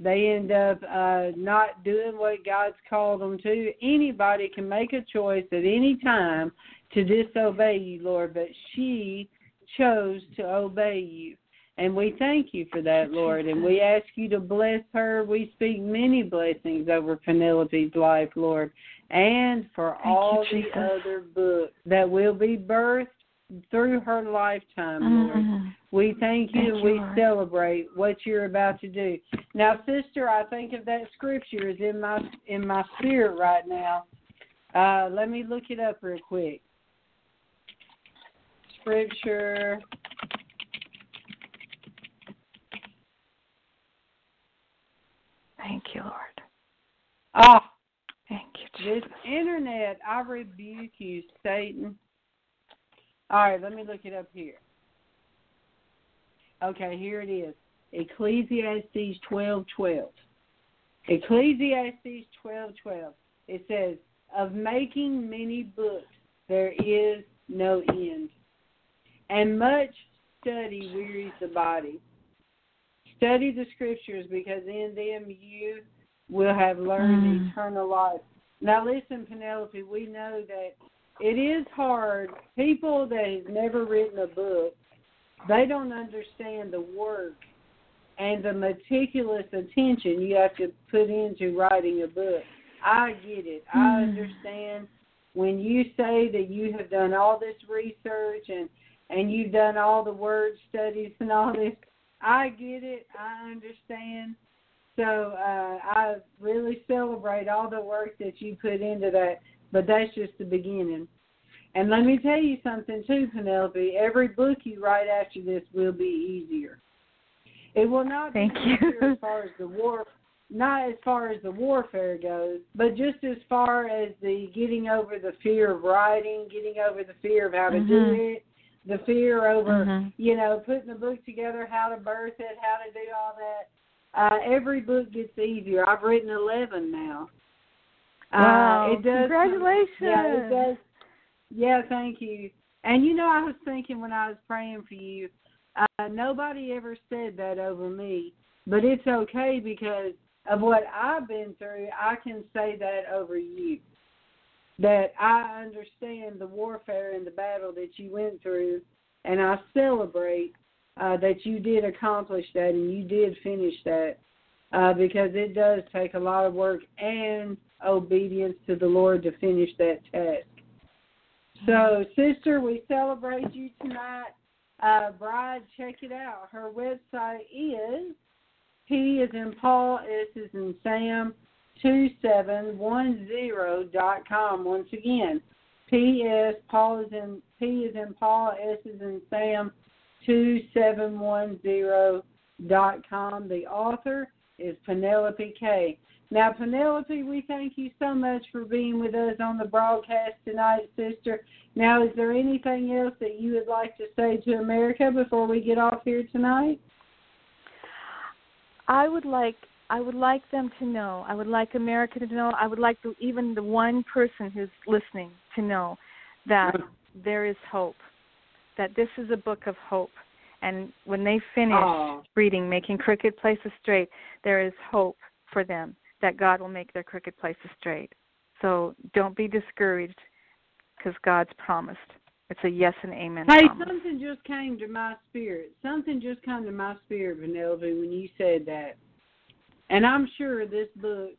They end up uh, not doing what God's called them to. Anybody can make a choice at any time to disobey you, Lord, but she chose to obey you. And we thank you for that, Lord. And we ask you to bless her. We speak many blessings over Penelope's life, Lord, and for Thank all Jesus. the other books that will be birthed through her lifetime, Lord. Mhm. We thank you Thank and you, we Lord. celebrate what you're about to do. Now, sister, I think of that scripture is in my in my spirit right now. Uh, let me look it up real quick. Scripture. Thank you, Lord. Ah, Thank you, this internet, I rebuke you, Satan. All right, let me look it up here. Okay, here it is. Ecclesiastes twelve twelve. Ecclesiastes twelve twelve. It says, "Of making many books there is no end, and much study wearies the body." Study the scriptures because in them you will have learned Mm. eternal life. Now listen, Penelope, we know that it is hard. People that have never written a book, they don't understand the work and the meticulous attention you have to put into writing a book. I get it. I Mm. understand when you say that you have done all this research and and you've done all the word studies and all this. I get it. I understand. So uh, I really celebrate all the work that you put into that. But that's just the beginning. And let me tell you something too, Penelope. Every book you write after this will be easier. It will not Thank be you. as far as the war, not as far as the warfare goes, but just as far as the getting over the fear of writing, getting over the fear of how to do Mhm. it, the fear over Mhm. you know putting the book together, how to birth it, how to do all that. Uh, every book gets easier. I've written eleven now. Wow. Uh, it does. Congratulations. Yeah, it does. Yeah, thank you. And you know, I was thinking when I was praying for you, uh, nobody ever said that over me, but it's okay because of what I've been through. I can say that over you. That I understand the warfare and the battle that you went through, and I celebrate uh, that you did accomplish that and you did finish that uh, because it does take a lot of work and obedience to the Lord to finish that task. So, sister, we celebrate you tonight. Uh, bride, check it out. Her website is P is in Paul, S is in Sam, two seven one zero dot com. Once again, P S Paul is in P is in Paul, S is in Sam, two seven one zero dot com. The author is Penelope Kaye. Now, Penelope, we thank you so much for being with us on the broadcast tonight, sister. Now, is there anything else that you would like to say to America before we get off here tonight? I would like I would like them to know. I would like America to know. I would like the, even the one person who's listening to know that there is hope. That this is a book of hope. And when they finish Aw. reading Making Crooked Places Straight, there is hope for them that God will make their crooked places straight. So don't be discouraged because God's promised. It's a yes and amen. Hey, promise. something just came to my spirit. Something just came to my spirit, Penelope, when you said that. And I'm sure this book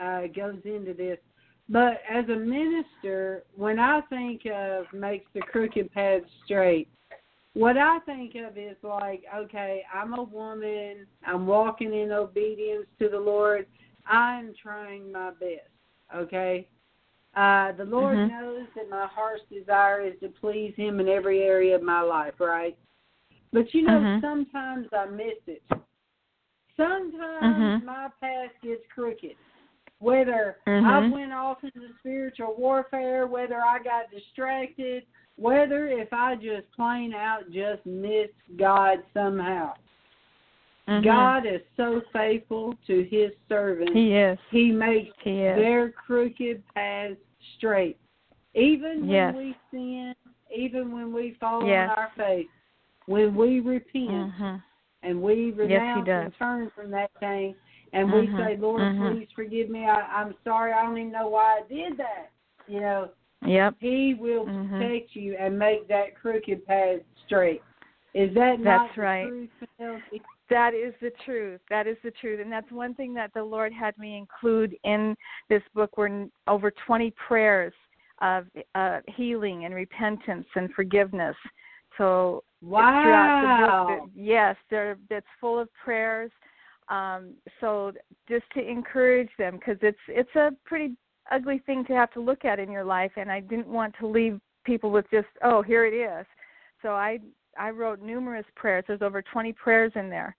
uh, goes into this. But as a minister, when I think of makes the crooked path straight, what I think of is like, okay, I'm a woman. I'm walking in obedience to the Lord. I'm trying my best. Okay. Uh, the Lord Mhm. knows that my heart's desire is to please Him in every area of my life, right? But you know, Mhm. sometimes I miss it. Sometimes Mhm. my path gets crooked. Whether I Mhm. went off into spiritual warfare, whether I got distracted, whether if I just plain out just missed God somehow. Mhm. God is so faithful to His servants. He is. He makes He is. their crooked paths straight. Even when we sin, even when we fall Yes. on our face, when we repent Mhm. and we renounce does. and turn from that thing, and we Mhm. say, Lord, Mhm. please forgive me. I, I'm sorry. I don't even know why I did that. You know, Yep. He will Mhm. protect you and make that crooked path straight. Is that not That's the right. That is the truth. That is the truth. And that's one thing that the Lord had me include in this book were over 20 prayers of uh, healing and repentance and forgiveness. So throughout the book, yes, there that's full of prayers. Um, so just to encourage them because it's it's a pretty ugly thing to have to look at in your life, and I didn't want to leave people with just oh here it is. So I I wrote numerous prayers. There's over 20 prayers in there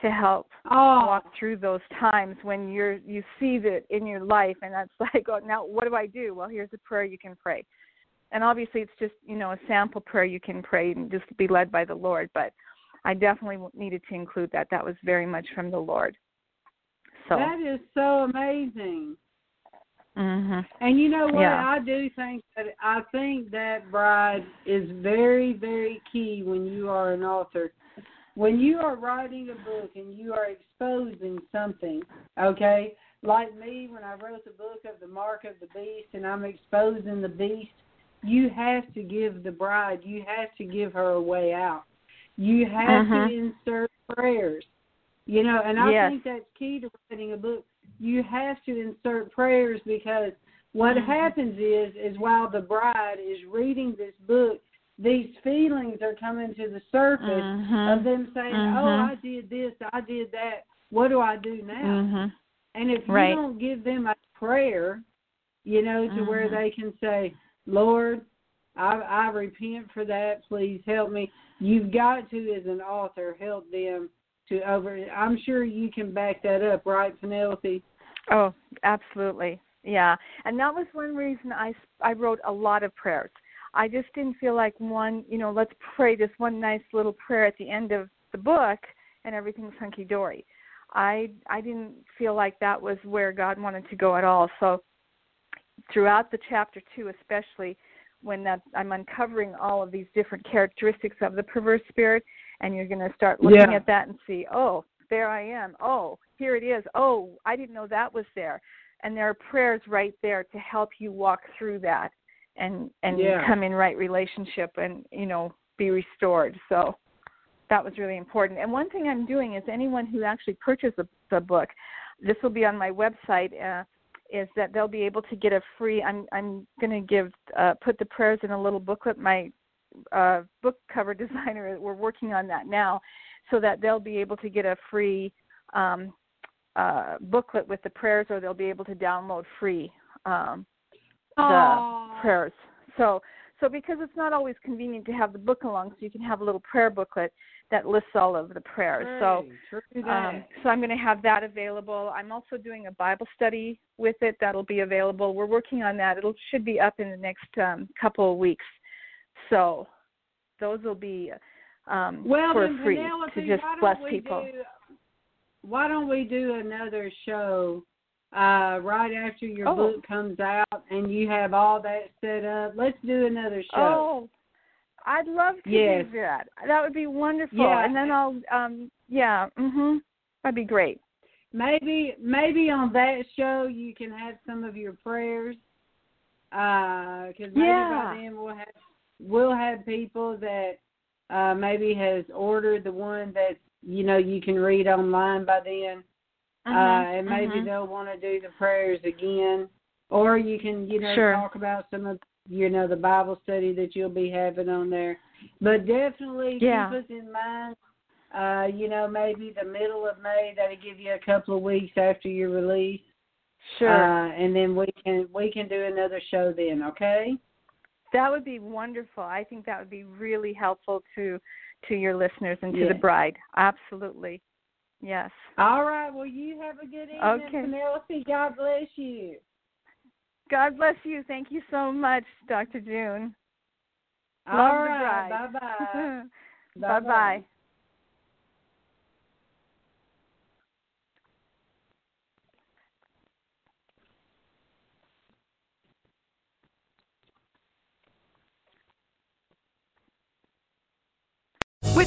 to help Oh, walk through those times when you're you see that in your life and that's *laughs* like oh now what do I do? Well here's a prayer you can pray. And obviously it's just, you know, a sample prayer you can pray and just be led by the Lord, but I definitely needed to include that. That was very much from the Lord. So that is so amazing. Mhm. And you know what? Yeah. I do think that I think that bride is very, very key when you are an author. When you are writing a book and you are exposing something, okay? Like me when I wrote the book of the mark of the beast and I'm exposing the beast, you have to give the bride, you have to give her a way out. You have Mhm. to insert prayers. You know, and I Yes. think that's key to writing a book you have to insert prayers because what Mhm. happens is is while the bride is reading this book these feelings are coming to the surface Mhm. of them saying oh Mhm. i did this i did that what do i do now Mhm. and if Right. you don't give them a prayer you know to where Mhm. they can say lord i i repent for that please help me you've got to as an author help them to over i'm sure you can back that up right penelope Oh, absolutely. Yeah. And that was one reason I I wrote a lot of prayers. I just didn't feel like one, you know, let's pray this one nice little prayer at the end of the book and everything's hunky dory. I I didn't feel like that was where God wanted to go at all. So throughout the chapter 2 especially when that I'm uncovering all of these different characteristics of the perverse spirit and you're going to start looking Yeah. at that and see, oh, there I am. Oh, here it is. Oh, I didn't know that was there. And there are prayers right there to help you walk through that and and Yeah. come in right relationship and you know be restored. So that was really important. And one thing I'm doing is anyone who actually purchases the, the book, this will be on my website. Uh, is that they'll be able to get a free. I'm I'm going to give uh, put the prayers in a little booklet. My uh, book cover *laughs* designer, we're working on that now, so that they'll be able to get a free um, uh, booklet with the prayers, or they'll be able to download free um, the Aw. prayers. So so because it's not always convenient to have the book along, so you can have a little prayer booklet that lists all of the prayers. So um, so I'm going to have that available. I'm also doing a Bible study with it that'll be available. We're working on that. It should be up in the next um, couple of weeks. So those will be um, well, for free Penelope, to just bless people. Do, why don't we do another show uh, right after your Oh. book comes out and you have all that set up? Let's do another show. Oh, I'd love to Yes. do that. That would be wonderful. Yeah. And then I'll um yeah, mhm. That'd be great. Maybe maybe on that show you can have some of your prayers. Because maybe Yeah. by then we'll have we'll have people that uh, maybe has ordered the one that you know you can read online by then. uh, Mhm, and maybe mhm. they'll want to do the prayers again, or you can, you know, Sure. talk about some of, you know, the Bible study that you'll be having on there. But definitely Yeah. keep us in mind. Uh, you know, maybe the middle of May. That'll give you a couple of weeks after your release, Sure. uh, and then we can we can do another show then. Okay. That would be wonderful. I think that would be really helpful to to your listeners and to Yes. the bride. Absolutely. Yes. All right. Well, you have a good evening, Okay. Penelope. God bless you. God bless you. Thank you so much, Dr. June. All Love right. Bye bye. bye bye.